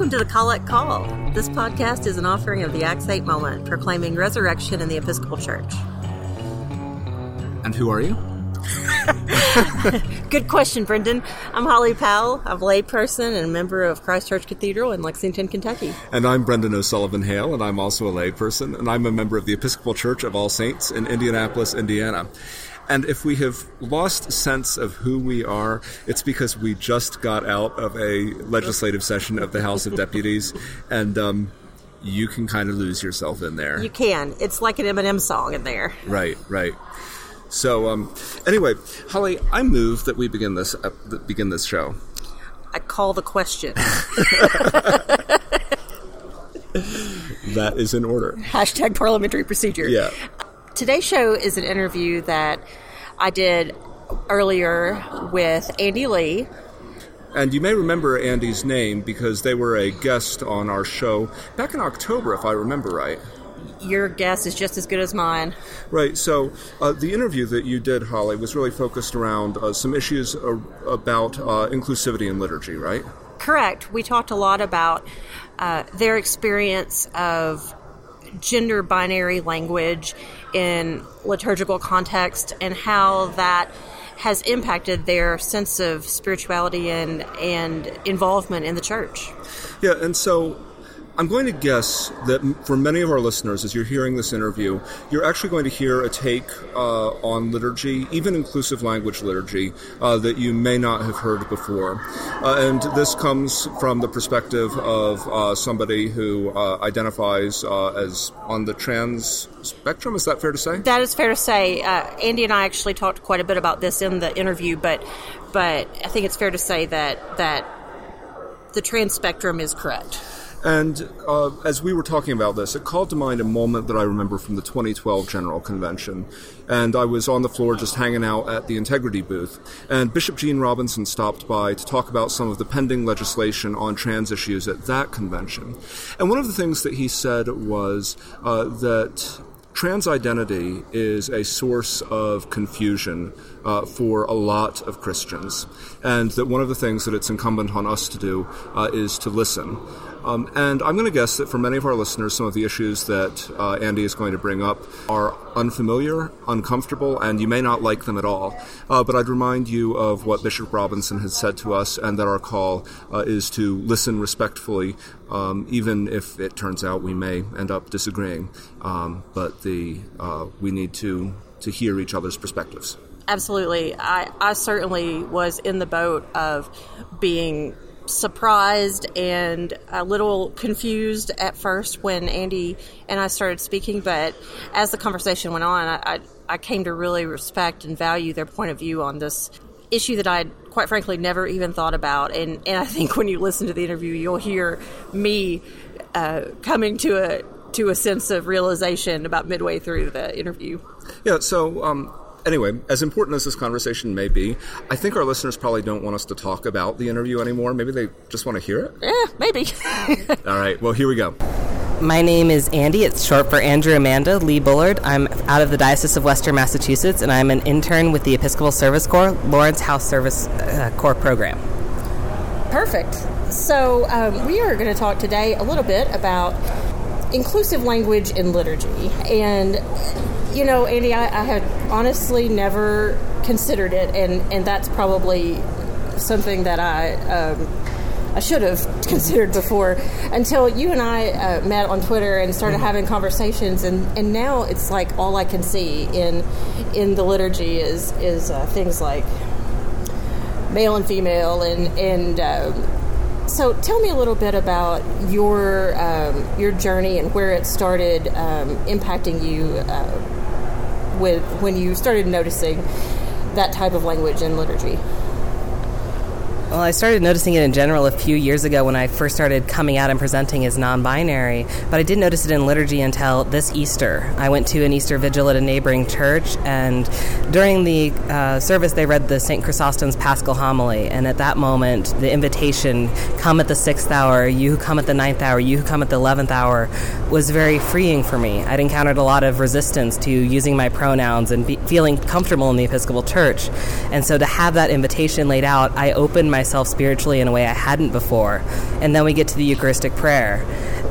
Welcome to the Collect Call. This podcast is an offering of the Acts 8 moment, proclaiming resurrection in the Episcopal Church. And who are you? Good question, Brendan. I'm Holly Powell. I'm a layperson and a member of Christ Church Cathedral in Lexington, Kentucky. And I'm Brendan O'Sullivan Hale, and I'm also a layperson, and I'm a member of the Episcopal Church of All Saints in Indianapolis, Indiana. And if we have lost sense of who we are, it's because we just got out of a legislative session of the House of Deputies, and um, you can kind of lose yourself in there. You can. It's like an Eminem song in there. Right, right. So, um, anyway, Holly, I move that we begin this uh, begin this show. I call the question. that is in order. Hashtag parliamentary procedure. Yeah. Today's show is an interview that I did earlier with Andy Leigh. And you may remember Andy's name because they were a guest on our show back in October, if I remember right. Your guess is just as good as mine. Right. So, uh, the interview that you did, Holly, was really focused around uh, some issues uh, about inclusivity in liturgy, right? Correct. We talked a lot about uh, their experience of gender binary language in liturgical context and how that has impacted their sense of spirituality and and involvement in the church. Yeah, and so I'm going to guess that for many of our listeners, as you're hearing this interview, you're actually going to hear a take uh, on liturgy, even inclusive language liturgy, uh, that you may not have heard before. Uh, and this comes from the perspective of uh, somebody who uh, identifies uh, as on the trans spectrum. Is that fair to say? That is fair to say. Andy and I actually talked quite a bit about this in the interview, but but I think it's fair to say that that the trans spectrum is correct. And uh, as we were talking about this, it called to mind a moment that I remember from the 2012 General Convention. And I was on the floor just hanging out at the integrity booth. And Bishop Gene Robinson stopped by to talk about some of the pending legislation on trans issues at that convention. And one of the things that he said was uh, that trans identity is a source of confusion uh, for a lot of Christians, and that one of the things that it's incumbent on us to do uh, is to listen. Um, and I'm going to guess that for many of our listeners, some of the issues that uh, Andy is going to bring up are unfamiliar, uncomfortable, and you may not like them at all. Uh, but I'd remind you of what Bishop Robinson has said to us, and that our call uh, is to listen respectfully, um, even if it turns out we may end up disagreeing. Um, but the uh, we need to to hear each other's perspectives. Absolutely, I, I certainly was in the boat of being surprised and a little confused at first when Andy and I started speaking, but as the conversation went on, I, I, I came to really respect and value their point of view on this issue that I quite frankly never even thought about. And, and I think when you listen to the interview, you'll hear me uh, coming to a to a sense of realization about midway through the interview. Yeah. So um, anyway, as important as this conversation may be, I think our listeners probably don't want us to talk about the interview anymore. Maybe they just want to hear it? Yeah, maybe. All right, well, here we go. My name is Andy. It's short for Andrew Amanda Leigh Bullard. I'm out of the Diocese of Western Massachusetts, and I'm an intern with the Episcopal Service Corps Lawrence House Service uh, Corps program. Perfect. So, um, we are going to talk today a little bit about inclusive language in liturgy. And you know, Andy, I, I had honestly never considered it, and, and that's probably something that I um, I should have considered before until you and I uh, met on Twitter and started mm-hmm. having conversations, and, and now it's like all I can see in in the liturgy is is uh, things like male and female, and and uh, so tell me a little bit about your um, your journey and where it started um, impacting you uh, with when you started noticing that type of language in liturgy? Well, I started noticing it in general a few years ago when I first started coming out and presenting as non binary, but I didn't notice it in liturgy until this Easter. I went to an Easter vigil at a neighboring church, and during the uh, service, they read the St. Chrysostom's Paschal Homily, and at that moment, the invitation, come at the sixth hour, you who come at the ninth hour, you who come at the eleventh hour, was very freeing for me. I'd encountered a lot of resistance to using my pronouns and be, feeling comfortable in the Episcopal Church, and so to have that invitation laid out, I opened my myself spiritually in a way I hadn't before. And then we get to the Eucharistic prayer.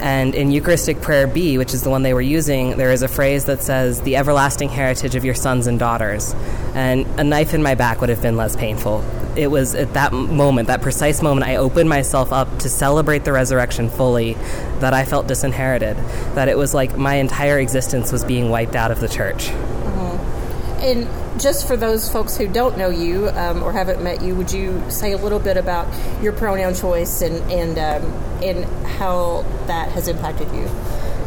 And in Eucharistic Prayer B, which is the one they were using, there is a phrase that says, the everlasting heritage of your sons and daughters. And a knife in my back would have been less painful. It was at that moment, that precise moment, I opened myself up to celebrate the resurrection fully, that I felt disinherited. That it was like my entire existence was being wiped out of the church. And just for those folks who don't know you um, or haven't met you, would you say a little bit about your pronoun choice and and um, and how that has impacted you?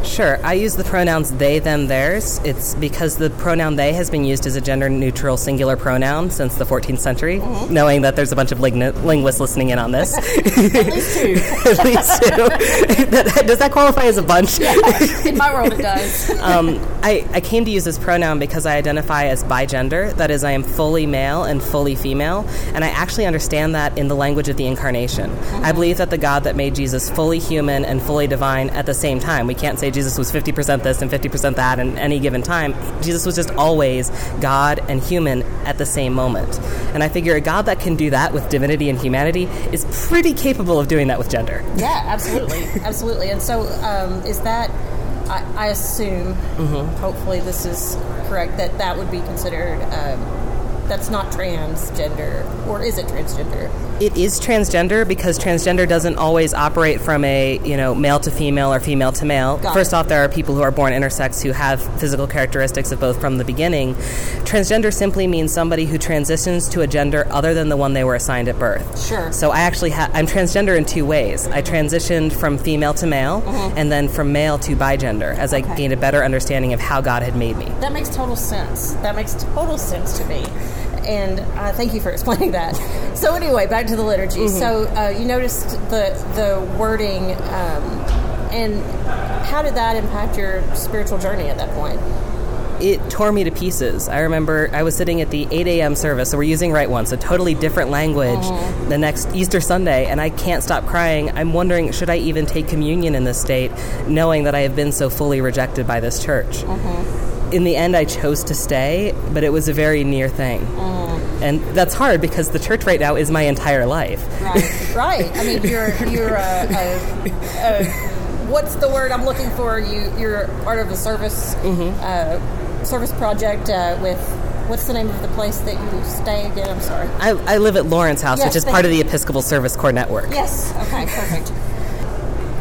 Sure. I use the pronouns they, them, theirs. It's because the pronoun they has been used as a gender neutral singular pronoun since the 14th century, mm-hmm. knowing that there's a bunch of ling- linguists listening in on this. At least two. At least two. does that qualify as a bunch? Yeah, in my world, it does. Um, I, I came to use this pronoun because I identify as bigender. That is, I am fully male and fully female. And I actually understand that in the language of the incarnation. Mm-hmm. I believe that the God that made Jesus fully human and fully divine at the same time, we can't say Jesus was 50% this and 50% that in any given time. Jesus was just always God and human at the same moment. And I figure a God that can do that with divinity and humanity is pretty capable of doing that with gender. Yeah, absolutely. absolutely. And so um, is that. I, I assume, mm-hmm. hopefully, this is correct, that that would be considered um, that's not transgender, or is it transgender? It is transgender because transgender doesn't always operate from a you know male to female or female to male. Got First it. off, there are people who are born intersex who have physical characteristics of both from the beginning. Transgender simply means somebody who transitions to a gender other than the one they were assigned at birth. Sure. So I actually ha- I'm transgender in two ways. I transitioned from female to male, mm-hmm. and then from male to bigender as Okay. I gained a better understanding of how God had made me. That makes total sense. That makes total sense to me. And uh, thank you for explaining that. So anyway, back to the liturgy. So uh, you noticed the the wording, um, and how did that impact your spiritual journey at that point? it tore me to pieces. I remember I was sitting at the 8 a.m. service, so we're using Rite One, a totally different language, the next Easter Sunday, and I can't stop crying. I'm wondering, should I even take communion in this state, knowing that I have been so fully rejected by this church? In the end, I chose to stay, but it was a very near thing. And that's hard because the church right now is my entire life. Right, right. I mean, you're you're a, a, a what's the word I'm looking for? You you're part of a service uh, service project uh, with what's the name of the place that you stay again? I'm sorry. I, I live at Lawrence House, Yes, which is part of the Episcopal Service Corps network. Yes. Okay. Perfect.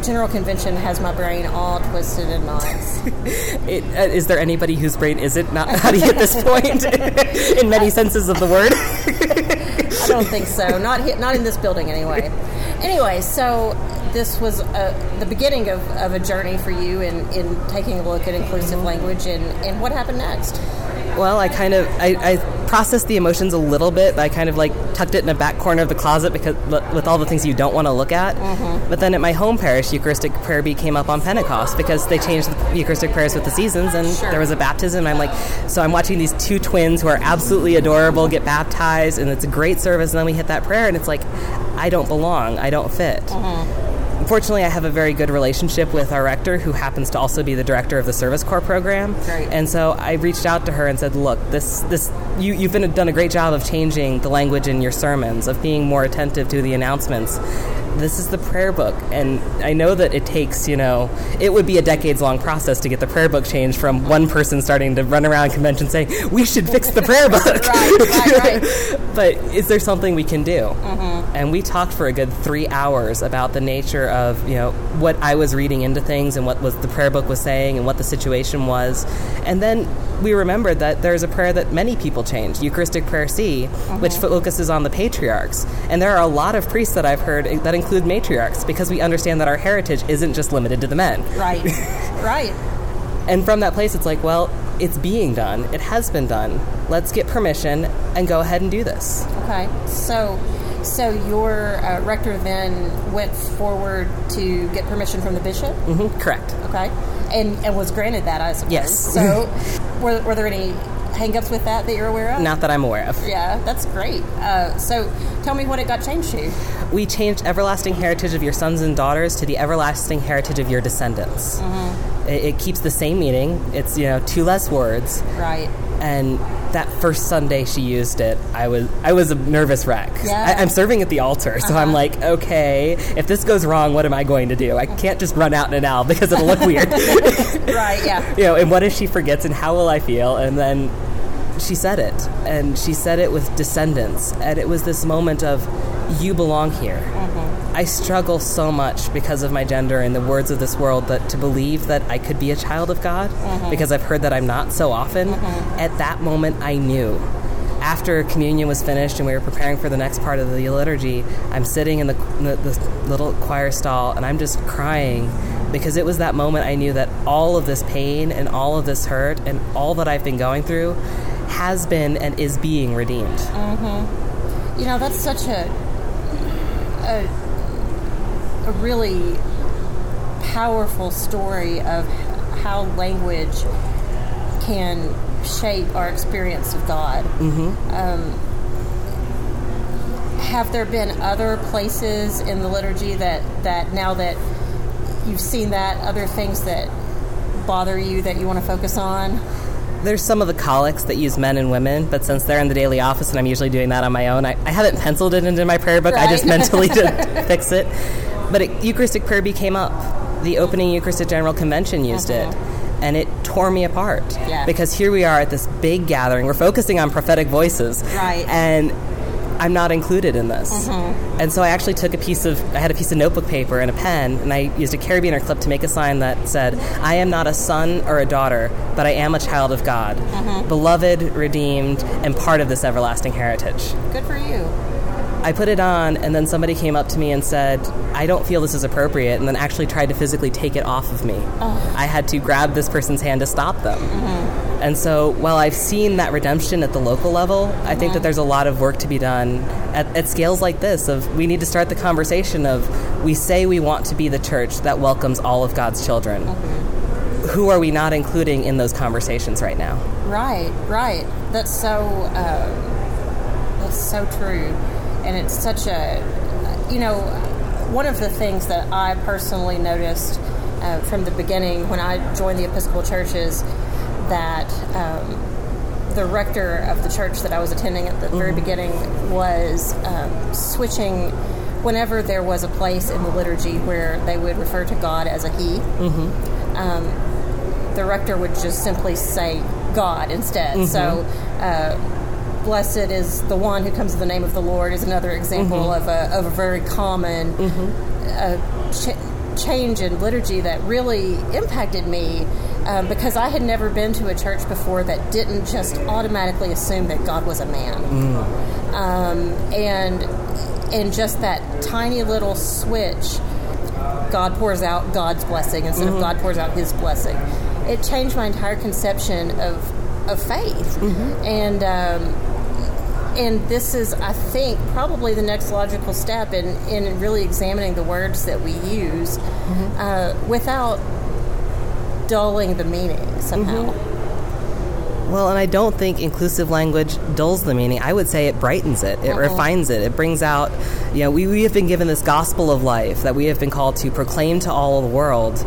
General convention has my brain all twisted in knots. It, uh, is there anybody whose brain isn't not naughty at this point, in many senses of the word? I don't think so. Not hit, not in this building anyway. Anyway, so this was uh, the beginning of, of a journey for you in, in taking a look at inclusive language and, and what happened next. Well, I kind of I, I processed the emotions a little bit. I kind of like tucked it in a back corner of the closet because with all the things you don't want to look at. Mm-hmm. But then at my home parish, Eucharistic prayer B came up on Pentecost because they changed the Eucharistic prayers with the seasons, and Sure. there was a baptism. I'm like, so I'm watching these two twins who are absolutely adorable get baptized, and it's a great service. And then we hit that prayer, and it's like, I don't belong. I don't fit. Mm-hmm. Fortunately, I have a very good relationship with our rector, who happens to also be the director of the Service Corps program. Great. And so I reached out to her and said, "Look, this this you you've been done a great job of changing the language in your sermons, of being more attentive to the announcements. This is the prayer book, and I know that it takes you know it would be a decades long process to get the prayer book changed from one person starting to run around convention saying we should fix the prayer book. Right, right, right. but is there something we can do? Mm-hmm. And we talked for a good three hours about the nature of you know what I was reading into things and what was the prayer book was saying and what the situation was, and then we remembered that there's a prayer that many people change, Eucharistic Prayer C, which mm-hmm. focuses on the patriarchs. And there are a lot of priests that I've heard that include matriarchs because we understand that our heritage isn't just limited to the men. Right. right. And from that place, it's like, well, it's being done. It has been done. Let's get permission and go ahead and do this. Okay. So, so your uh, rector then went forward to get permission from the bishop. Mm-hmm. Correct. Okay. And and was granted that, I suppose. Yes. So, were, were there any hangups with that that you're aware of? Not that I'm aware of. Yeah, that's great. Uh, so, tell me what it got changed to. We changed everlasting heritage of your sons and daughters to the everlasting heritage of your descendants. It, it keeps the same meaning. It's you know two less words. Right. And that first Sunday she used it, I was I was a nervous wreck. Yeah. I, am serving at the altar, so I'm uh-huh. like, okay, if this goes wrong, what am I going to do? I can't just run out in an alb because it'll look weird. right. Yeah. you know, and what if she forgets, and how will I feel? And then she said it, and she said it with descendants, and it was this moment of, you belong here. Mm-hmm. I struggle so much because of my gender and the words of this world that to believe that I could be a child of God, Mm-hmm. because I've heard that I'm not so often. At that moment, I knew. After communion was finished and we were preparing for the next part of the liturgy, I'm sitting in the, the, the little choir stall and I'm just crying because it was that moment I knew that all of this pain and all of this hurt and all that I've been going through has been and is being redeemed. You know, that's such a a, a really powerful story of how language can shape our experience of God. Um, have there been other places in the liturgy that, that now that you've seen that, other things that bother you that you want to focus on? There's some of the collects that use men and women, but since they're in the daily office and I'm usually doing that on my own, I, I haven't penciled it into my prayer book. I just mentally did fix it. But it, Eucharistic prayer B came up. The opening Eucharistic General Convention used it. Uh-huh. And it tore me apart. Yeah. Because here we are at this big gathering. We're focusing on prophetic voices. Right. And I'm not included in this. Mm-hmm. And so I actually took a piece of, I had a piece of notebook paper and a pen, and I used a carabiner clip to make a sign that said, I am not a son or a daughter, but I am a child of God, mm-hmm. beloved, redeemed, and part of this everlasting heritage. Good for you. I put it on, and then somebody came up to me and said, I don't feel this is appropriate, and then actually tried to physically take it off of me. I had to grab this person's hand to stop them. And so, while I've seen that redemption at the local level, I think that there's a lot of work to be done at, at scales like this. Of we need to start the conversation of we say we want to be the church that welcomes all of God's children. Who are we not including in those conversations right now? Right, right. That's so. Uh, that's so true, and it's such a. You know, one of the things that I personally noticed uh, from the beginning when I joined the Episcopal Church is that um, the rector of the church that I was attending at the very beginning was um, switching. Whenever there was a place in the liturgy where they would refer to God as a He, the rector would just simply say God instead. So, uh, blessed is the one who comes in the name of the Lord is another example of, a, of a very common uh, ch- change in liturgy that really impacted me um, because I had never been to a church before that didn't just automatically assume that God was a man. Um, and, and just that tiny little switch God pours out God's blessing instead of God pours out His blessing. It changed my entire conception of of faith, and um, and this is, I think, probably the next logical step in in really examining the words that we use mm-hmm. uh, without dulling the meaning somehow. Mm-hmm. Well, and I don't think inclusive language dulls the meaning. I would say it brightens it, it uh-huh. refines it, it brings out, you know, we, we have been given this gospel of life that we have been called to proclaim to all of the world.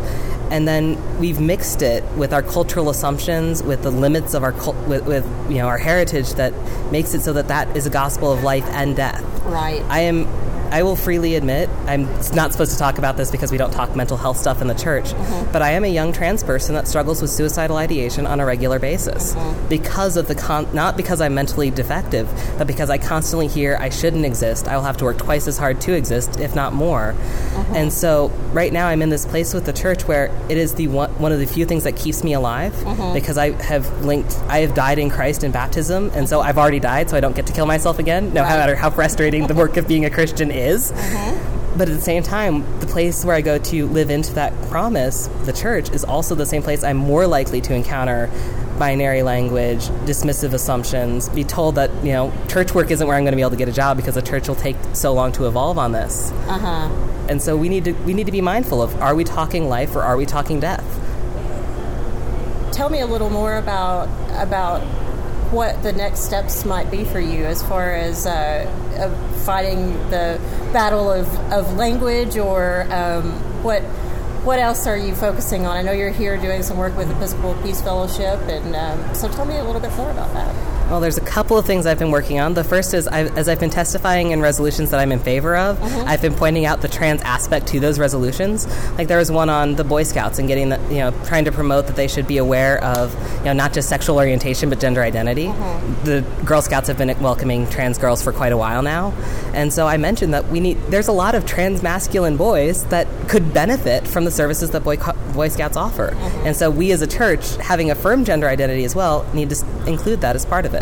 And then we've mixed it with our cultural assumptions, with the limits of our cult, with, with you know our heritage that makes it so that that is a gospel of life and death. Right. I am. I will freely admit I'm not supposed to talk about this because we don't talk mental health stuff in the church. Mm-hmm. But I am a young trans person that struggles with suicidal ideation on a regular basis mm-hmm. because of the con- not because I'm mentally defective, but because I constantly hear I shouldn't exist. I will have to work twice as hard to exist, if not more. Mm-hmm. And so right now I'm in this place with the church where it is the one, one of the few things that keeps me alive because I have linked. I have died in Christ in baptism, and so I've already died, so I don't get to kill myself again. No matter how frustrating the work of being a Christian is. But at the same time, the place where I go to live into that promise, the church, is also the same place I'm more likely to encounter binary language, dismissive assumptions, be told that, you know, church work isn't where I'm going to be able to get a job because the church will take so long to evolve on this. Uh huh. And so we need to we need to be mindful of are we talking life or are we talking death? Tell me a little more about about what the next steps might be for you as far as uh, uh, fighting the battle of, of language or um, what what else are you focusing on? I know you're here doing some work with Episcopal Peace Fellowship, and um, so tell me a little bit more about that. Well, there's a couple of things I've been working on. The first is, I've, as I've been testifying in resolutions that I'm in favor of, mm-hmm. I've been pointing out the trans aspect to those resolutions. Like there was one on the Boy Scouts and getting the, you know, trying to promote that they should be aware of, you know, not just sexual orientation but gender identity. Mm-hmm. The Girl Scouts have been welcoming trans girls for quite a while now, and so I mentioned that we need. There's a lot of trans masculine boys that could benefit from the services that Boy, Boy Scouts offer, mm-hmm. and so we as a church, having a firm gender identity as well, need to include that as part of it.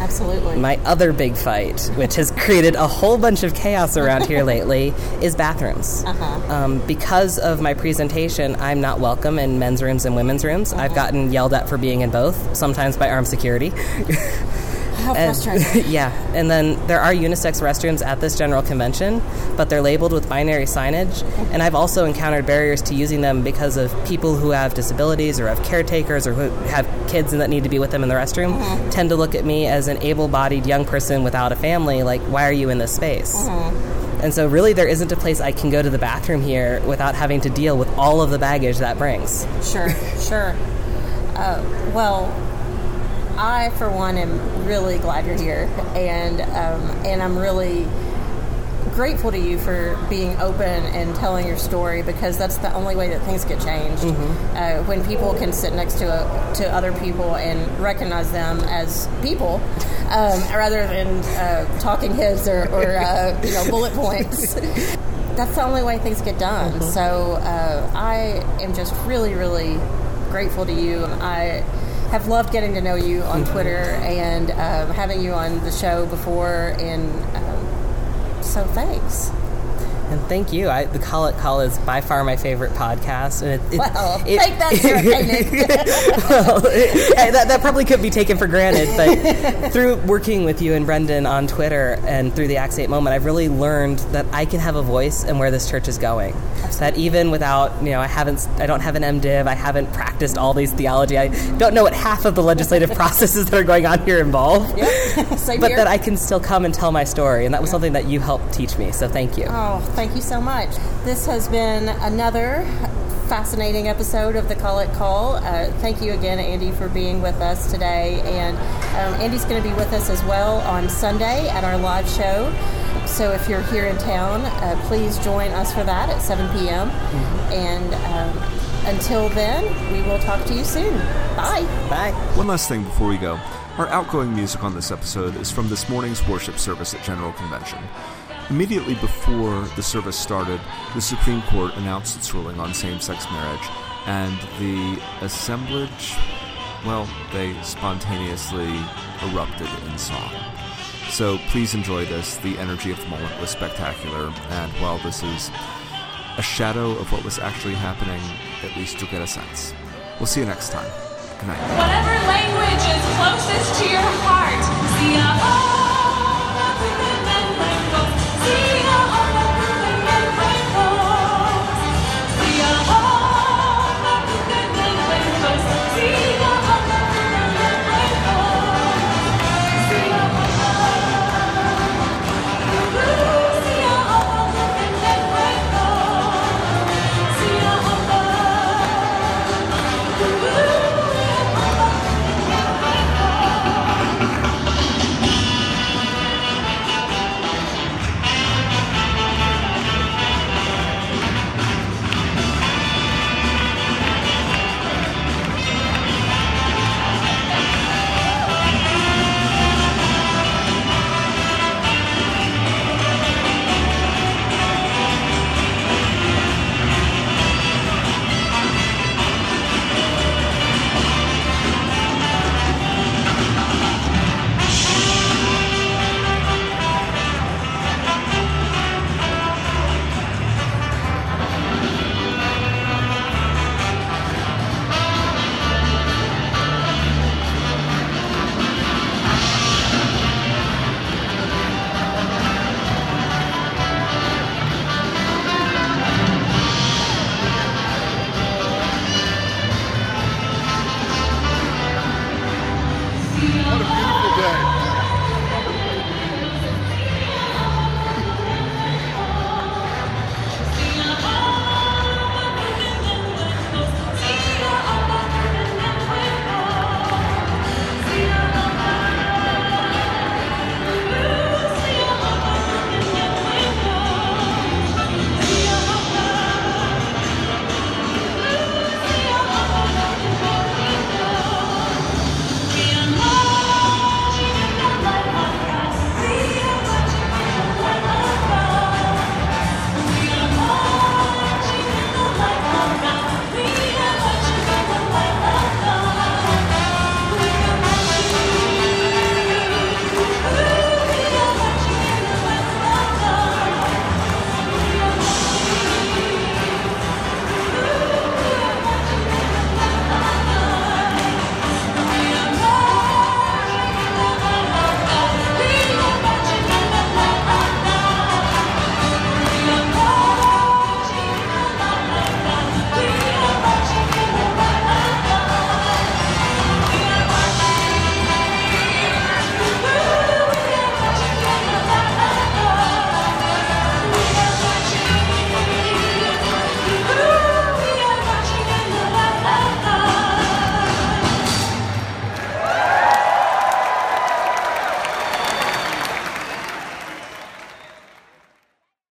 Absolutely. My other big fight, which has created a whole bunch of chaos around here lately, is bathrooms. Uh-huh. Um, because of my presentation, I'm not welcome in men's rooms and women's rooms. Uh-huh. I've gotten yelled at for being in both, sometimes by armed security. How frustrating. yeah, and then there are unisex restrooms at this general convention, but they're labeled with binary signage. And I've also encountered barriers to using them because of people who have disabilities or have caretakers or who have kids and that need to be with them in the restroom mm-hmm. tend to look at me as an able-bodied young person without a family. Like, why are you in this space? Mm-hmm. And so, really, there isn't a place I can go to the bathroom here without having to deal with all of the baggage that brings. Sure, sure. Uh, well, I, for one, am really glad you're here, and um, and I'm really grateful to you for being open and telling your story because that's the only way that things get changed. Mm-hmm. Uh, when people can sit next to a, to other people and recognize them as people, um, rather than uh, talking heads or, or uh, you know bullet points. that's the only way things get done. Mm-hmm. So uh, I am just really, really grateful to you. I have loved getting to know you on Twitter and um, having you on the show before, and um, so thanks. And thank you. I, the Collect Call is by far my favorite podcast. And it, it, well, it, take that, well, that, that probably could be taken for granted, but through working with you and Brendan on Twitter and through the Acts 8 moment, I've really learned that I can have a voice in where this church is going. Absolutely. That even without, you know, I haven't, I don't have an MDiv, I haven't practiced all these theology, I don't know what half of the legislative processes that are going on here involve. Yep. but here. that I can still come and tell my story, and that was something that you helped teach me. So thank you. Oh, thank you so much. This has been another fascinating episode of the Collect Call. Uh, thank you again, Andy, for being with us today. And um, Andy's going to be with us as well on Sunday at our live show. So if you're here in town, uh, please join us for that at 7 p.m. Mm-hmm. And um, until then, we will talk to you soon. Bye. Bye. One last thing before we go. Our outgoing music on this episode is from this morning's worship service at General Convention. Immediately before the service started, the Supreme Court announced its ruling on same sex marriage, and the assemblage, well, they spontaneously erupted in song. So please enjoy this. The energy of the moment was spectacular, and while this is a shadow of what was actually happening, at least you'll get a sense. We'll see you next time. Good night. Whatever language is closest to your heart,